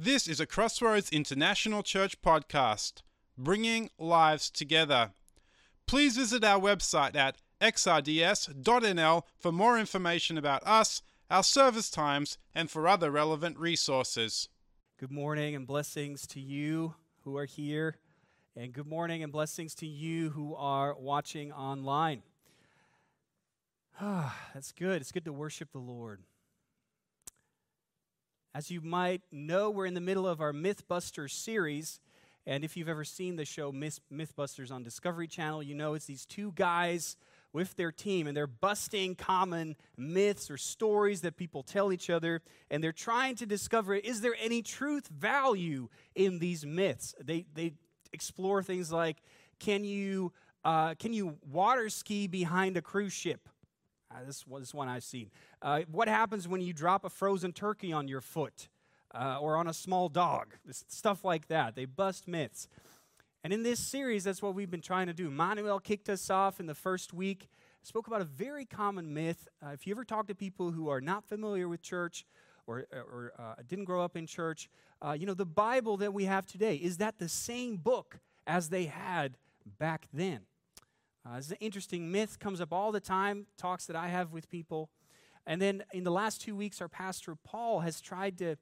This is a Crossroads International Church podcast, bringing lives together. Please visit our website at xrds.nl for more information about us, our service times, and for other relevant resources. Good morning and blessings to you who are here, and good morning and blessings to you who are watching online. Ah, that's good. It's good to worship the Lord. As you might know, we're in the middle of our Mythbusters series. And if you've ever seen the show Mythbusters on Discovery Channel, you know it's these two guys with their team, and they're busting common myths or stories that people tell each other, and they're trying to discover is there any truth value in these myths? They, they explore things like can you, uh, can you water ski behind a cruise ship? Uh, this, this one I've seen. Uh, what happens when you drop a frozen turkey on your foot uh, or on a small dog? This, stuff like that. They bust myths. And in this series, that's what we've been trying to do. Manuel kicked us off in the first week, spoke about a very common myth. Uh, if you ever talk to people who are not familiar with church or, or uh, didn't grow up in church, uh, you know, the Bible that we have today, is that the same book as they had back then? Uh, this is an interesting myth, comes up all the time, talks that I have with people. And then in the last two weeks, our pastor Paul has tried to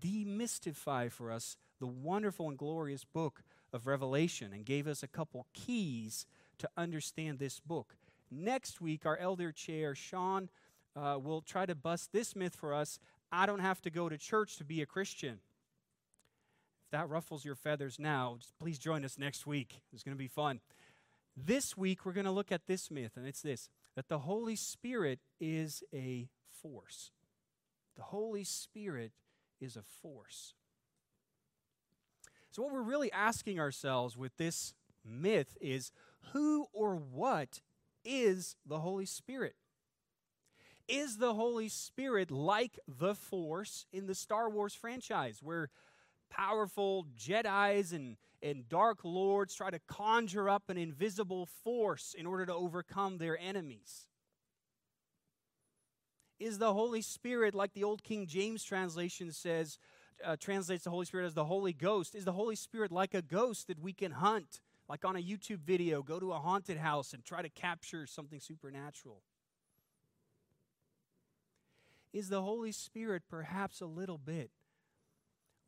demystify for us the wonderful and glorious book of Revelation and gave us a couple keys to understand this book. Next week, our elder chair, Sean, uh, will try to bust this myth for us I don't have to go to church to be a Christian. If that ruffles your feathers now, please join us next week. It's going to be fun. This week, we're going to look at this myth, and it's this that the Holy Spirit is a force. The Holy Spirit is a force. So, what we're really asking ourselves with this myth is who or what is the Holy Spirit? Is the Holy Spirit like the Force in the Star Wars franchise, where powerful Jedi's and and dark lords try to conjure up an invisible force in order to overcome their enemies? Is the Holy Spirit, like the old King James translation says, uh, translates the Holy Spirit as the Holy Ghost? Is the Holy Spirit like a ghost that we can hunt, like on a YouTube video, go to a haunted house and try to capture something supernatural? Is the Holy Spirit perhaps a little bit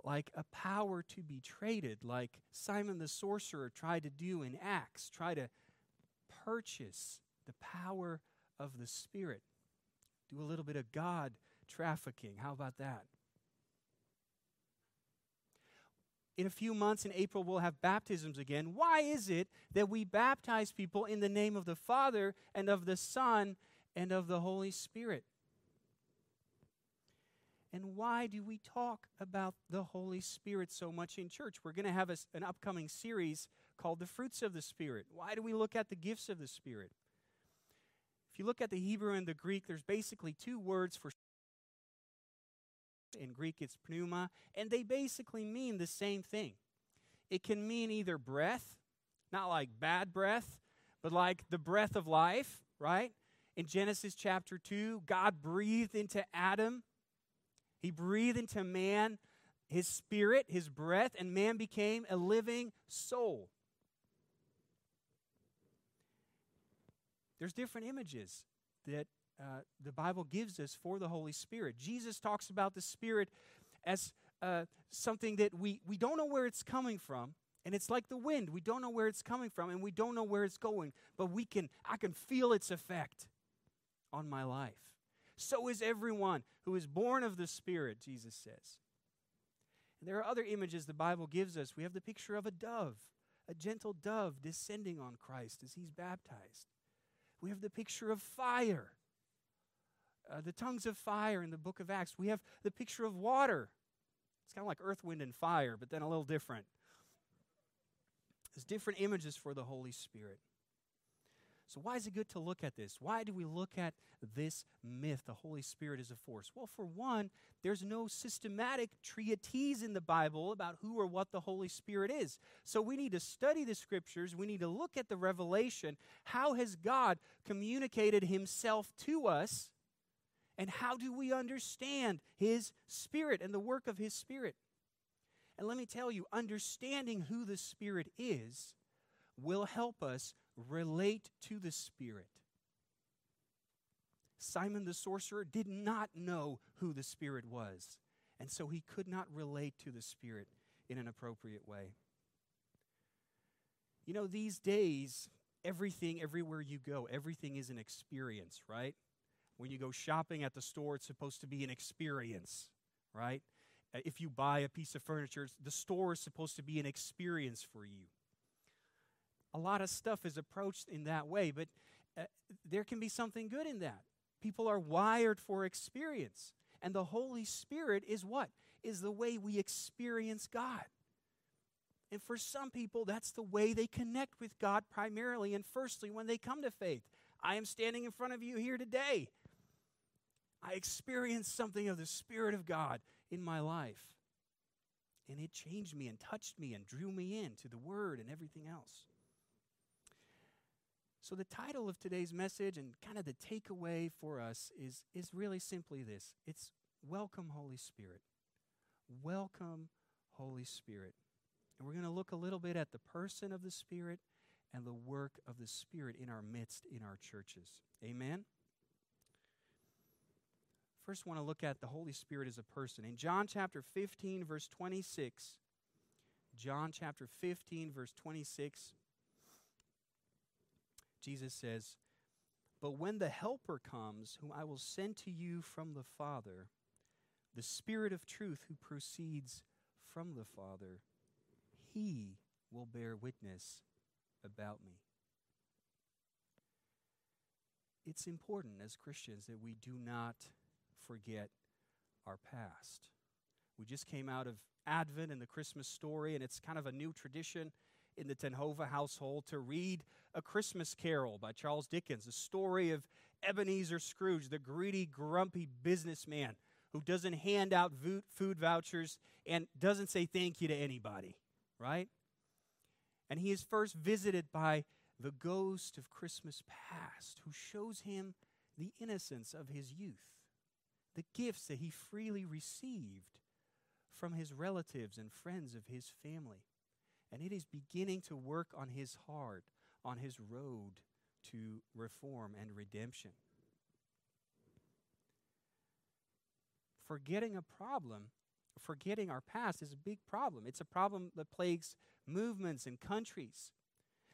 like a power to be traded, like Simon the sorcerer tried to do in Acts, try to purchase the power of the Spirit. Do a little bit of God trafficking. How about that? In a few months, in April, we'll have baptisms again. Why is it that we baptize people in the name of the Father and of the Son and of the Holy Spirit? And why do we talk about the Holy Spirit so much in church? We're going to have a, an upcoming series called The Fruits of the Spirit. Why do we look at the gifts of the Spirit? If you look at the Hebrew and the Greek, there's basically two words for in Greek it's pneuma, and they basically mean the same thing. It can mean either breath, not like bad breath, but like the breath of life, right? In Genesis chapter 2, God breathed into Adam he breathed into man his spirit, his breath, and man became a living soul. There's different images that uh, the Bible gives us for the Holy Spirit. Jesus talks about the Spirit as uh, something that we, we don't know where it's coming from. And it's like the wind. We don't know where it's coming from and we don't know where it's going, but we can I can feel its effect on my life. So is everyone who is born of the Spirit, Jesus says. And there are other images the Bible gives us. We have the picture of a dove, a gentle dove descending on Christ as he's baptized. We have the picture of fire, uh, the tongues of fire in the book of Acts. We have the picture of water. It's kind of like earth, wind, and fire, but then a little different. There's different images for the Holy Spirit. So, why is it good to look at this? Why do we look at this myth, the Holy Spirit is a force? Well, for one, there's no systematic treatise in the Bible about who or what the Holy Spirit is. So, we need to study the scriptures. We need to look at the revelation. How has God communicated himself to us? And how do we understand his spirit and the work of his spirit? And let me tell you, understanding who the Spirit is will help us relate to the Spirit. Simon the sorcerer did not know who the Spirit was, and so he could not relate to the Spirit in an appropriate way. You know, these days, everything, everywhere you go, everything is an experience, right? When you go shopping at the store, it's supposed to be an experience, right? Uh, if you buy a piece of furniture, the store is supposed to be an experience for you. A lot of stuff is approached in that way, but uh, there can be something good in that. People are wired for experience. And the Holy Spirit is what? Is the way we experience God. And for some people, that's the way they connect with God primarily and firstly when they come to faith. I am standing in front of you here today. I experienced something of the Spirit of God in my life. And it changed me and touched me and drew me in to the Word and everything else. So, the title of today's message and kind of the takeaway for us is, is really simply this it's Welcome, Holy Spirit. Welcome, Holy Spirit. And we're going to look a little bit at the person of the Spirit and the work of the Spirit in our midst in our churches. Amen. First, want to look at the Holy Spirit as a person. In John chapter 15, verse 26, John chapter 15, verse 26, Jesus says, But when the Helper comes, whom I will send to you from the Father, the Spirit of truth who proceeds from the Father, he will bear witness about me. It's important as Christians that we do not forget our past. We just came out of Advent and the Christmas story, and it's kind of a new tradition in the Tenhova household to read A Christmas Carol by Charles Dickens, a story of Ebenezer Scrooge, the greedy, grumpy businessman who doesn't hand out food vouchers and doesn't say thank you to anybody, right? And he is first visited by the ghost of Christmas past who shows him the innocence of his youth, the gifts that he freely received from his relatives and friends of his family and it is beginning to work on his heart, on his road to reform and redemption. Forgetting a problem, forgetting our past is a big problem. It's a problem that plagues movements and countries.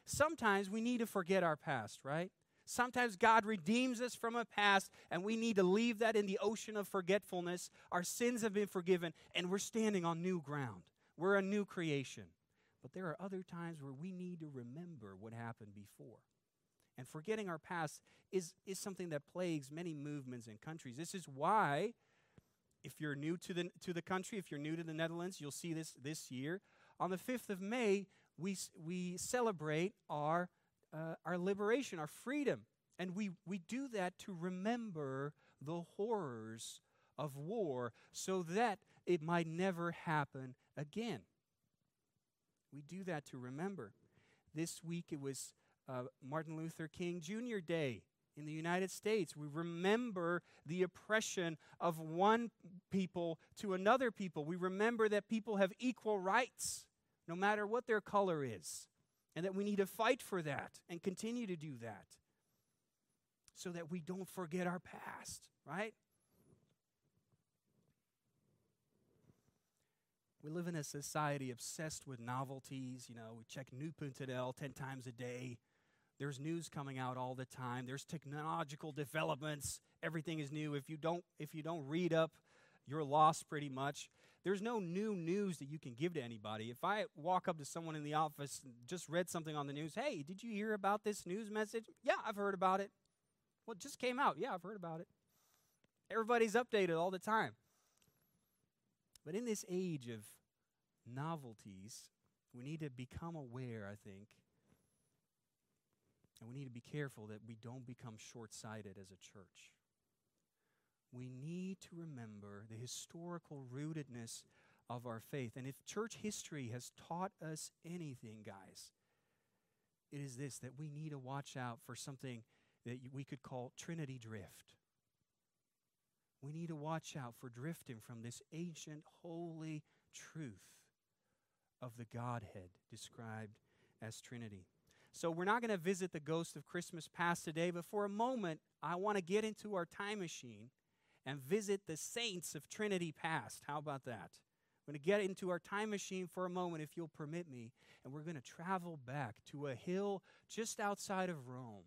Sometimes we need to forget our past, right? Sometimes God redeems us from a past, and we need to leave that in the ocean of forgetfulness. Our sins have been forgiven, and we're standing on new ground. We're a new creation. But there are other times where we need to remember what happened before. And forgetting our past is, is something that plagues many movements and countries. This is why, if you're new to the, to the country, if you're new to the Netherlands, you'll see this this year. On the 5th of May, we, we celebrate our, uh, our liberation, our freedom. And we, we do that to remember the horrors of war so that it might never happen again. We do that to remember. This week it was uh, Martin Luther King Jr. Day in the United States. We remember the oppression of one people to another people. We remember that people have equal rights, no matter what their color is, and that we need to fight for that and continue to do that so that we don't forget our past, right? We live in a society obsessed with novelties. You know, we check New nu.nl 10 times a day. There's news coming out all the time. There's technological developments. Everything is new. If you don't if you don't read up, you're lost pretty much. There's no new news that you can give to anybody. If I walk up to someone in the office and just read something on the news, "Hey, did you hear about this news message?" "Yeah, I've heard about it." "Well, it just came out." "Yeah, I've heard about it." Everybody's updated all the time. But in this age of novelties, we need to become aware, I think, and we need to be careful that we don't become short sighted as a church. We need to remember the historical rootedness of our faith. And if church history has taught us anything, guys, it is this that we need to watch out for something that we could call Trinity drift. We need to watch out for drifting from this ancient, holy truth of the Godhead, described as Trinity. So, we're not going to visit the ghost of Christmas past today, but for a moment, I want to get into our time machine and visit the saints of Trinity past. How about that? I'm going to get into our time machine for a moment, if you'll permit me, and we're going to travel back to a hill just outside of Rome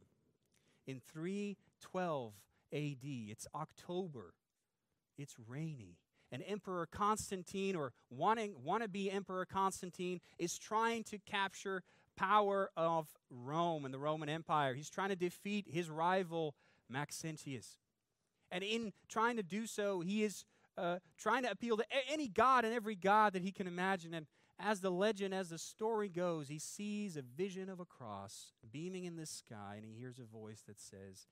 in 312 AD. It's October, it's rainy. And Emperor Constantine, or wanting, wannabe Emperor Constantine, is trying to capture power of Rome and the Roman Empire. He's trying to defeat his rival Maxentius. And in trying to do so, he is uh, trying to appeal to any god and every god that he can imagine. And as the legend, as the story goes, he sees a vision of a cross beaming in the sky, and he hears a voice that says,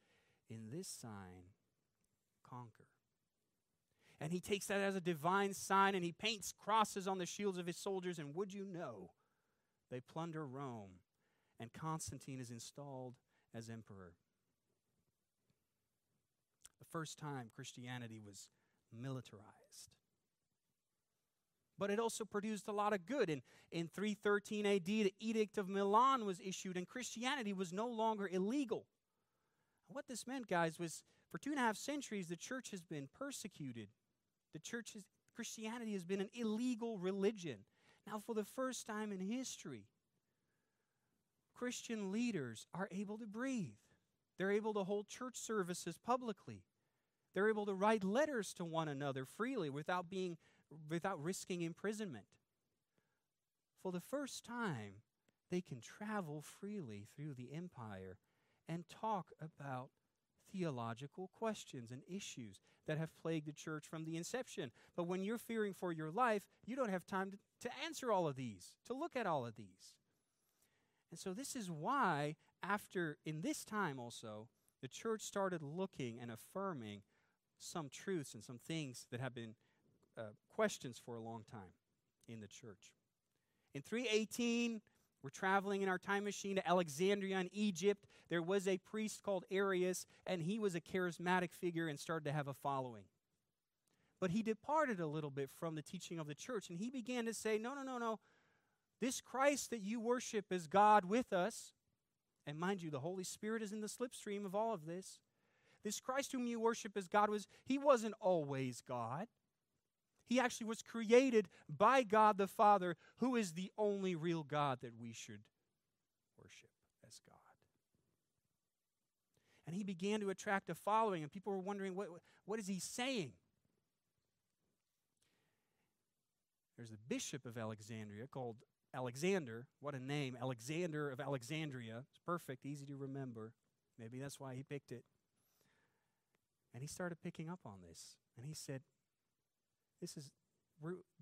In this sign, conquer. And he takes that as a divine sign and he paints crosses on the shields of his soldiers. And would you know, they plunder Rome, and Constantine is installed as emperor. The first time Christianity was militarized. But it also produced a lot of good. In, in 313 AD, the Edict of Milan was issued, and Christianity was no longer illegal. What this meant, guys, was for two and a half centuries, the church has been persecuted. The church has, Christianity has been an illegal religion. Now, for the first time in history, Christian leaders are able to breathe. They're able to hold church services publicly. They're able to write letters to one another freely without being without risking imprisonment. For the first time, they can travel freely through the empire and talk about theological questions and issues that have plagued the church from the inception. But when you're fearing for your life, you don't have time to, answer all of these, to look at all of these. And so, this is why, after, in this time also, the church started looking and affirming some truths and some things that have been uh, questions for a long time in the church. In 318, we're traveling in our time machine to Alexandria in Egypt. There was a priest called Arius, and he was a charismatic figure and started to have a following. But he departed a little bit from the teaching of the church, and he began to say, No, no, no, no. This Christ that you worship is God with us. And mind you, the Holy Spirit is in the slipstream of all of this. This Christ whom you worship as God was, he wasn't always God. He actually was created by God the Father, who is the only real God that we should worship as God. And he began to attract a following, and people were wondering, what, what is he saying? There's a bishop of Alexandria called Alexander. What a name. Alexander of Alexandria. It's perfect, easy to remember. Maybe that's why he picked it. And he started picking up on this. And he said, this is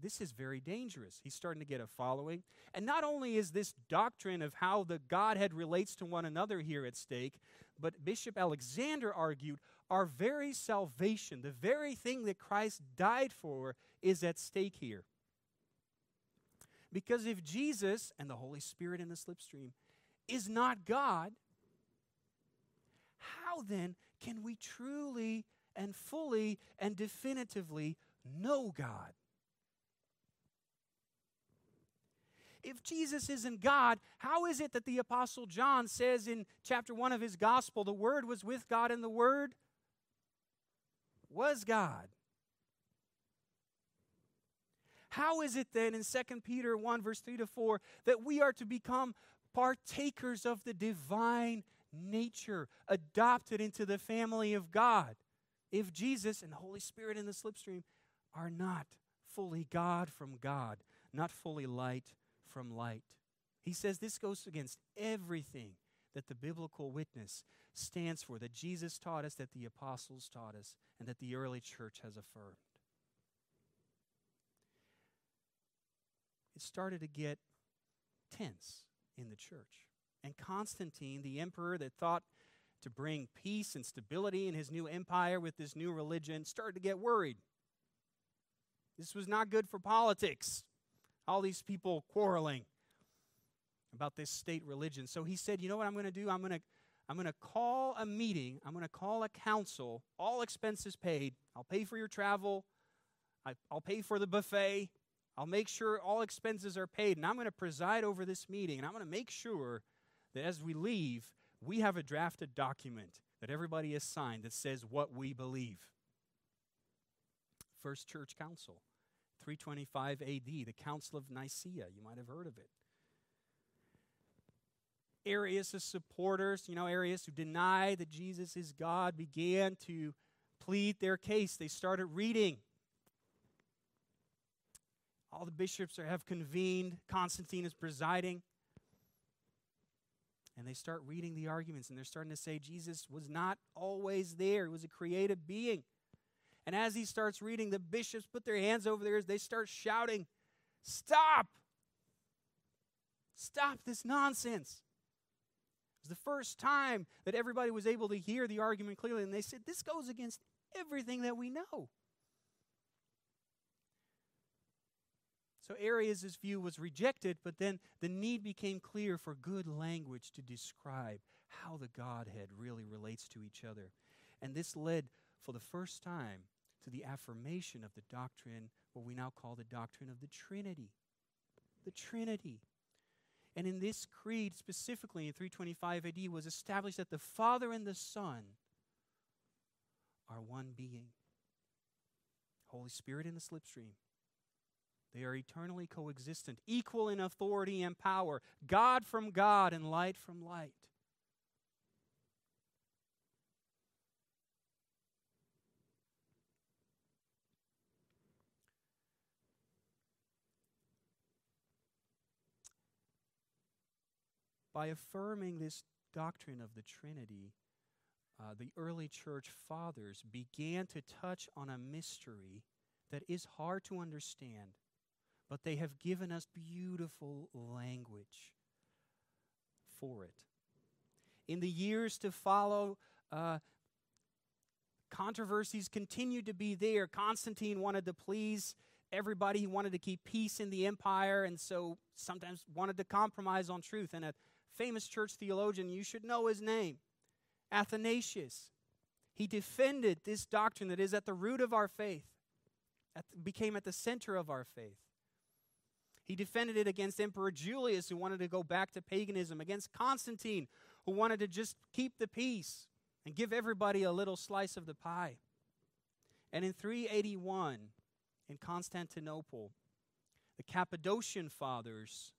this is very dangerous. He's starting to get a following. And not only is this doctrine of how the Godhead relates to one another here at stake, but Bishop Alexander argued our very salvation, the very thing that Christ died for, is at stake here. Because if Jesus and the Holy Spirit in the slipstream is not God, how then can we truly and fully and definitively know God. If Jesus isn't God, how is it that the Apostle John says in chapter 1 of his gospel, the Word was with God and the Word was God? How is it then in 2 Peter 1, verse 3 to 4, that we are to become partakers of the divine nature, adopted into the family of God? If Jesus and the Holy Spirit in the slipstream are not fully God from God, not fully light from light. He says this goes against everything that the biblical witness stands for, that Jesus taught us, that the apostles taught us, and that the early church has affirmed. It started to get tense in the church. And Constantine, the emperor that thought to bring peace and stability in his new empire with this new religion, started to get worried. This was not good for politics. All these people quarreling about this state religion. So he said, You know what I'm going to do? I'm going to. I'm to call a meeting. I'm going to call a council, all expenses paid. I'll pay for your travel. I, will pay for the buffet. I'll make sure all expenses are paid, and I'm going to preside over this meeting, and I'm going to make sure that as we leave, we have a drafted document that everybody has signed that says what we believe. First Church Council, 325 AD, the Council of Nicaea. You might have heard of it. Arius' supporters, you know, Arius who denied that Jesus is God, began to plead their case. They started reading all the bishops are, have convened. Constantine is presiding. And they start reading the arguments, and they're starting to say Jesus was not always there. He was a created being. And as he starts reading, the bishops put their hands over theirs. They start shouting, Stop! Stop this nonsense. It was the first time that everybody was able to hear the argument clearly, and they said, This goes against everything that we know. So Arius' view was rejected, but then the need became clear for good language to describe how the Godhead really relates to each other. And this led for the first time to the affirmation of the doctrine, what we now call the doctrine of the Trinity. The Trinity. And in this creed, specifically in 325 AD, was established that the Father and the Son are one being. Holy Spirit in the slipstream. They are eternally coexistent, equal in authority and power, God from God and light from light. By affirming this doctrine of the Trinity, uh, the early church fathers began to touch on a mystery that is hard to understand but they have given us beautiful language for it. In the years to follow, uh, controversies continued to be there. Constantine wanted to please everybody, he wanted to keep peace in the empire, and so sometimes wanted to compromise on truth. And a famous church theologian, you should know his name, Athanasius. He defended this doctrine that is at the root of our faith, at, became at the center of our faith. He defended it against Emperor Julius, who wanted to go back to paganism, against Constantine, who wanted to just keep the peace and give everybody a little slice of the pie. And in 381, in Constantinople, the Cappadocian fathers,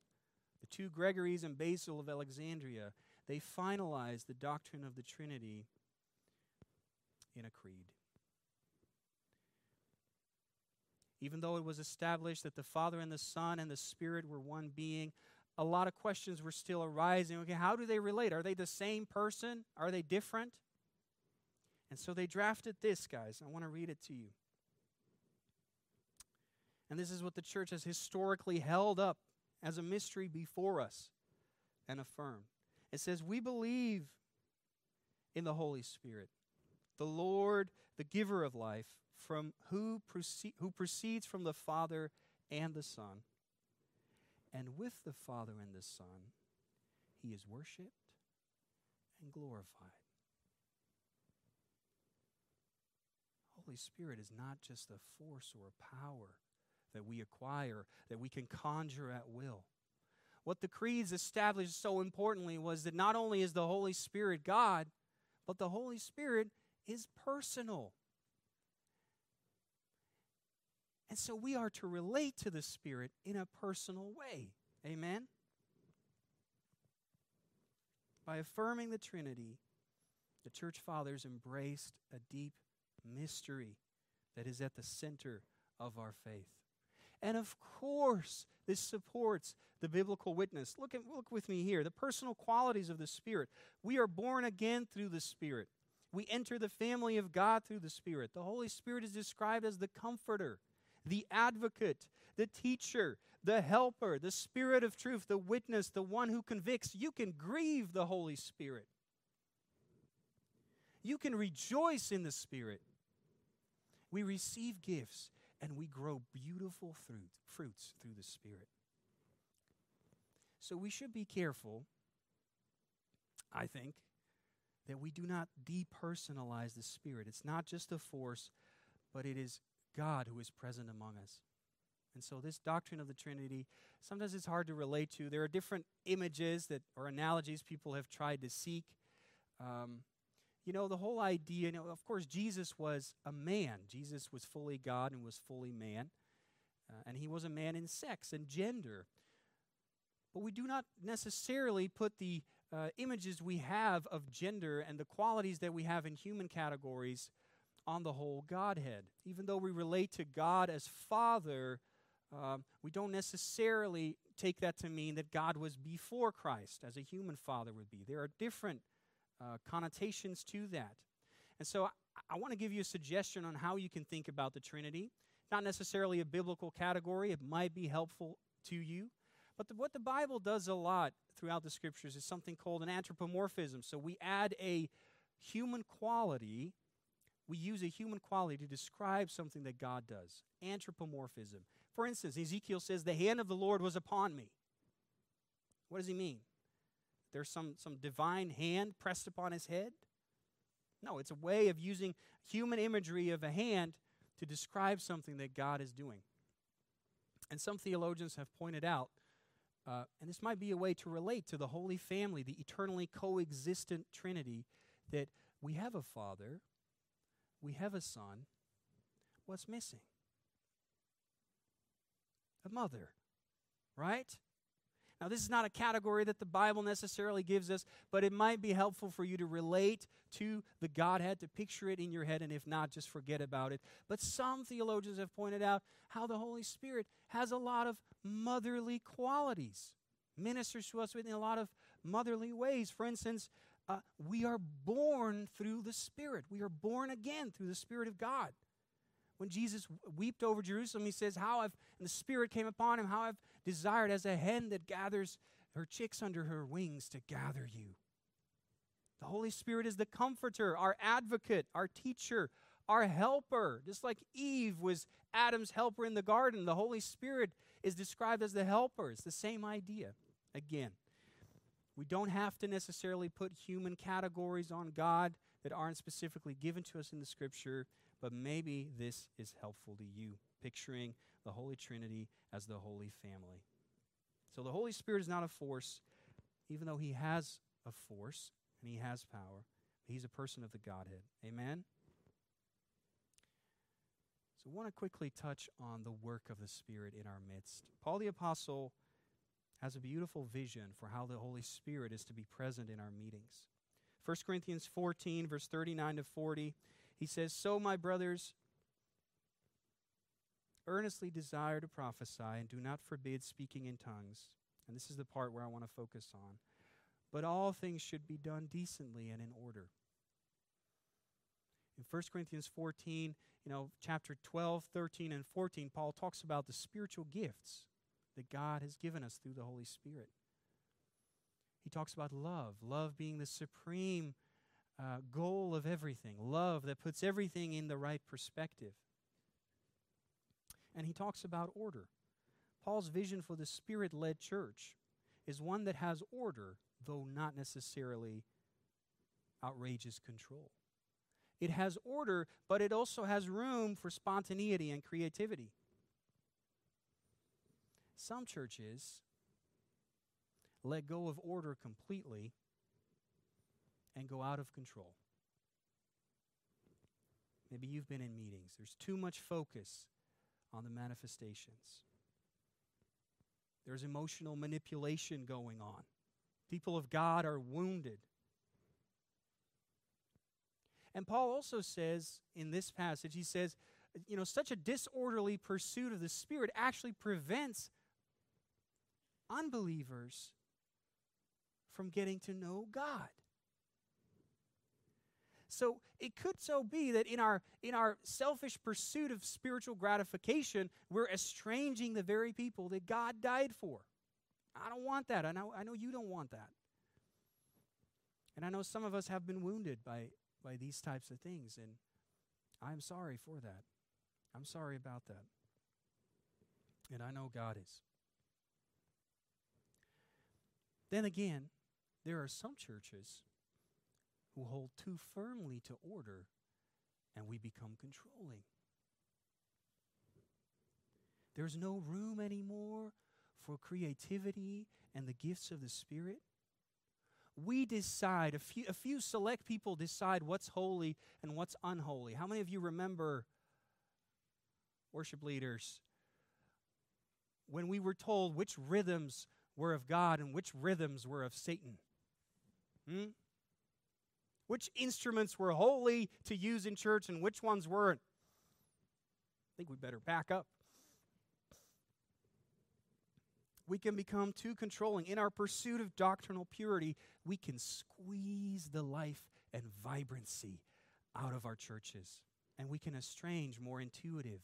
the two Gregories and Basil of Alexandria, they finalized the doctrine of the Trinity in a creed. Even though it was established that the Father and the Son and the Spirit were one being, a lot of questions were still arising. Okay, how do they relate? Are they the same person? Are they different? And so they drafted this, guys. I want to read it to you. And this is what the church has historically held up as a mystery before us and affirmed. It says, We believe in the Holy Spirit, the Lord, the giver of life from who, who proceeds from the Father and the Son. And with the Father and the Son, he is worshiped and glorified. Holy Spirit is not just a force or a power that we acquire, that we can conjure at will. What the creeds established so importantly was that not only is the Holy Spirit God, but the Holy Spirit is personal. And so we are to relate to the Spirit in a personal way. Amen? By affirming the Trinity, the church fathers embraced a deep mystery that is at the center of our faith. And of course, this supports the biblical witness. Look, at, look with me here the personal qualities of the Spirit. We are born again through the Spirit. We enter the family of God through the Spirit. The Holy Spirit is described as the comforter the advocate, the teacher, the helper, the spirit of truth, the witness, the one who convicts. You can grieve the Holy Spirit. You can rejoice in the Spirit. We receive gifts and we grow beautiful fruit, fruits through the Spirit. So we should be careful, I think, that we do not depersonalize the Spirit. It's not just a force, but it is God who is present among us. And so, this doctrine of the Trinity, sometimes it's hard to relate to. There are different images that or analogies people have tried to seek. Um, you know, the whole idea, you know, of course, Jesus was a man. Jesus was fully God and was fully man. Uh, and he was a man in sex and gender. But we do not necessarily put the uh, images we have of gender and the qualities that we have in human categories on the whole Godhead. Even though we relate to God as Father, um, we don't necessarily take that to mean that God was before Christ, as a human father would be. There are different uh, connotations to that. And so I, I want to give you a suggestion on how you can think about the Trinity. Not necessarily a biblical category, it might be helpful to you. But the, what the Bible does a lot throughout the scriptures is something called an anthropomorphism. So we add a human quality, we use a human quality to describe something that God does. Anthropomorphism. For instance, Ezekiel says, The hand of the Lord was upon me. What does he mean? There's some, some divine hand pressed upon his head? No, it's a way of using human imagery of a hand to describe something that God is doing. And some theologians have pointed out, uh, and this might be a way to relate to the Holy Family, the eternally coexistent Trinity, that we have a Father, we have a Son. What's missing? A mother, right? Now, this is not a category that the Bible necessarily gives us, but it might be helpful for you to relate to the Godhead, to picture it in your head, and if not, just forget about it. But some theologians have pointed out how the Holy Spirit has a lot of motherly qualities, ministers to us in a lot of motherly ways. For instance, uh, we are born through the Spirit, we are born again through the Spirit of God when Jesus wept over Jerusalem, he says, How I've, and the Spirit came upon him, how I've desired as a hen that gathers her chicks under her wings to gather you. The Holy Spirit is the comforter, our advocate, our teacher, our helper. Just like Eve was Adam's helper in the garden, the Holy Spirit is described as the helper. It's the same idea. Again, we don't have to necessarily put human categories on God that aren't specifically given to us in the Scripture but maybe this is helpful to you, picturing the Holy Trinity as the Holy Family. So the Holy Spirit is not a force, even though he has a force and he has power. He's a person of the Godhead. Amen? So I want to quickly touch on the work of the Spirit in our midst. Paul the Apostle has a beautiful vision for how the Holy Spirit is to be present in our meetings. 1 Corinthians 14, verse 39 to 40 he says, So, my brothers, earnestly desire to prophesy and do not forbid speaking in tongues. And this is the part where I want to focus on. But all things should be done decently and in order. In 1 Corinthians 14, you know, chapter 12, 13, and 14, Paul talks about the spiritual gifts that God has given us through the Holy Spirit. He talks about love, love being the supreme uh, goal of everything, love that puts everything in the right perspective. And he talks about order. Paul's vision for the spirit led church is one that has order, though not necessarily outrageous control. It has order, but it also has room for spontaneity and creativity. Some churches let go of order completely and go out of control. Maybe you've been in meetings, there's too much focus on the manifestations. There's emotional manipulation going on. People of God are wounded. And Paul also says in this passage, he says, you know, such a disorderly pursuit of the Spirit actually prevents unbelievers from getting to know God. So it could so be that in our in our selfish pursuit of spiritual gratification, we're estranging the very people that God died for. I don't want that. I know I know you don't want that. And I know some of us have been wounded by by these types of things and I'm sorry for that. I'm sorry about that. And I know God is. Then again, there are some churches who hold too firmly to order and we become controlling. There's no room anymore for creativity and the gifts of the Spirit. We decide, a few, a few select people decide what's holy and what's unholy. How many of you remember, worship leaders, when we were told which rhythms were of God and which rhythms were of Satan? Hmm? Which instruments were holy to use in church and which ones weren't? I think we better back up. We can become too controlling. In our pursuit of doctrinal purity, we can squeeze the life and vibrancy out of our churches, and we can estrange more intuitive,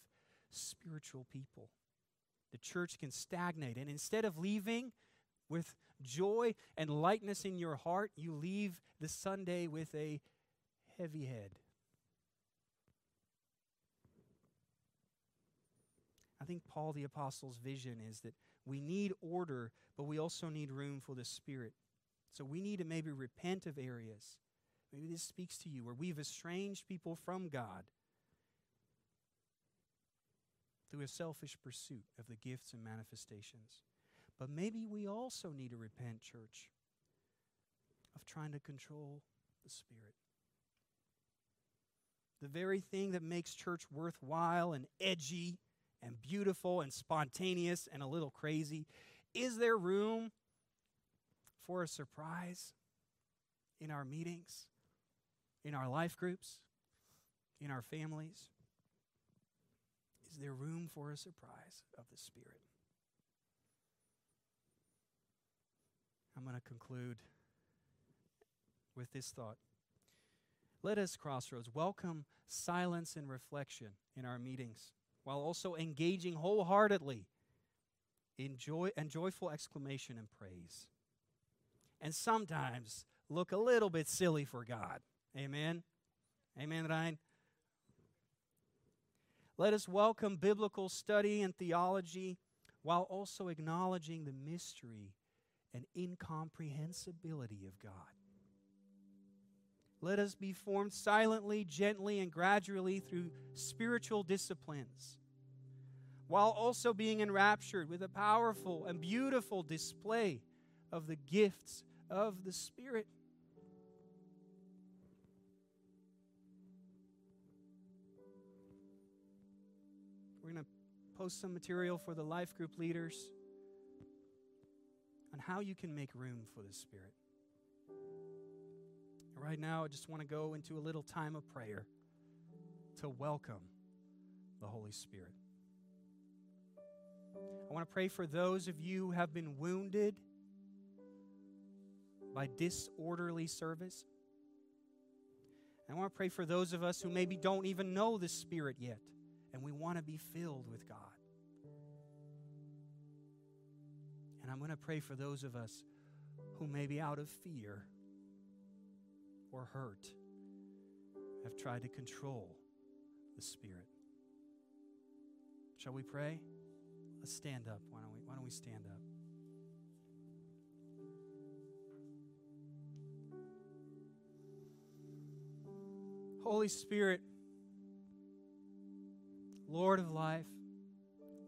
spiritual people. The church can stagnate, and instead of leaving with joy and lightness in your heart, you leave the Sunday with a heavy head. I think Paul the Apostle's vision is that we need order, but we also need room for the Spirit. So we need to maybe repent of areas. Maybe this speaks to you where we've estranged people from God through a selfish pursuit of the gifts and manifestations. But maybe we also need to repent, church, of trying to control the Spirit. The very thing that makes church worthwhile and edgy and beautiful and spontaneous and a little crazy. Is there room for a surprise in our meetings, in our life groups, in our families? Is there room for a surprise of the Spirit? I'm going to conclude with this thought. Let us, Crossroads, welcome silence and reflection in our meetings while also engaging wholeheartedly in joy and joyful exclamation and praise. And sometimes look a little bit silly for God. Amen. Amen, Ryan. Let us welcome biblical study and theology while also acknowledging the mystery and incomprehensibility of God. Let us be formed silently, gently, and gradually through spiritual disciplines, while also being enraptured with a powerful and beautiful display of the gifts of the Spirit. We're going to post some material for the life group leaders on how you can make room for the Spirit. Right now, I just want to go into a little time of prayer to welcome the Holy Spirit. I want to pray for those of you who have been wounded by disorderly service. I want to pray for those of us who maybe don't even know the Spirit yet, and we want to be filled with God. And I'm going to pray for those of us who may be out of fear or hurt have tried to control the Spirit. Shall we pray? Let's stand up. Why don't we, why don't we stand up? Holy Spirit, Lord of life,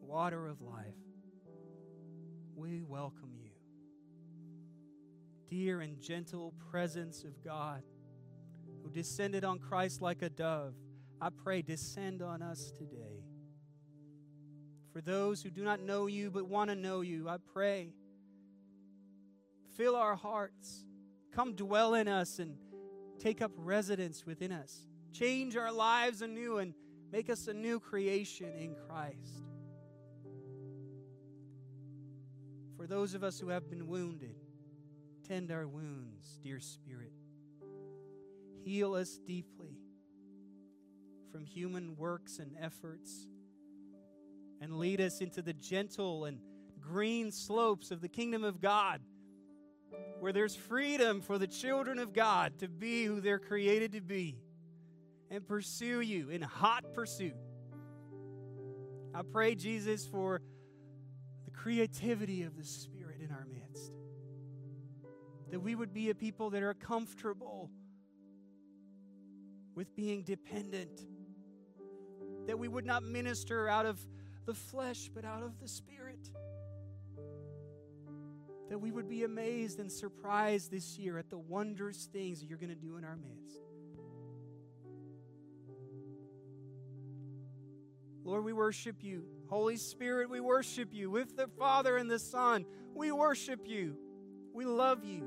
water of life, we welcome you. Dear and gentle presence of God who descended on Christ like a dove, I pray, descend on us today. For those who do not know you but want to know you, I pray, fill our hearts. Come dwell in us and take up residence within us. Change our lives anew and make us a new creation in Christ. For those of us who have been wounded, tend our wounds, dear Spirit. Heal us deeply from human works and efforts and lead us into the gentle and green slopes of the kingdom of God, where there's freedom for the children of God to be who they're created to be and pursue you in hot pursuit. I pray, Jesus, for creativity of the Spirit in our midst, that we would be a people that are comfortable with being dependent. That we would not minister out of the flesh, but out of the Spirit. That we would be amazed and surprised this year at the wondrous things that you're going to do in our midst. Lord, we worship you. Holy Spirit, we worship you. With the Father and the Son, we worship you. We love you.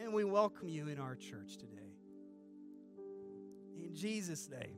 And we welcome you in our church today. In Jesus' name.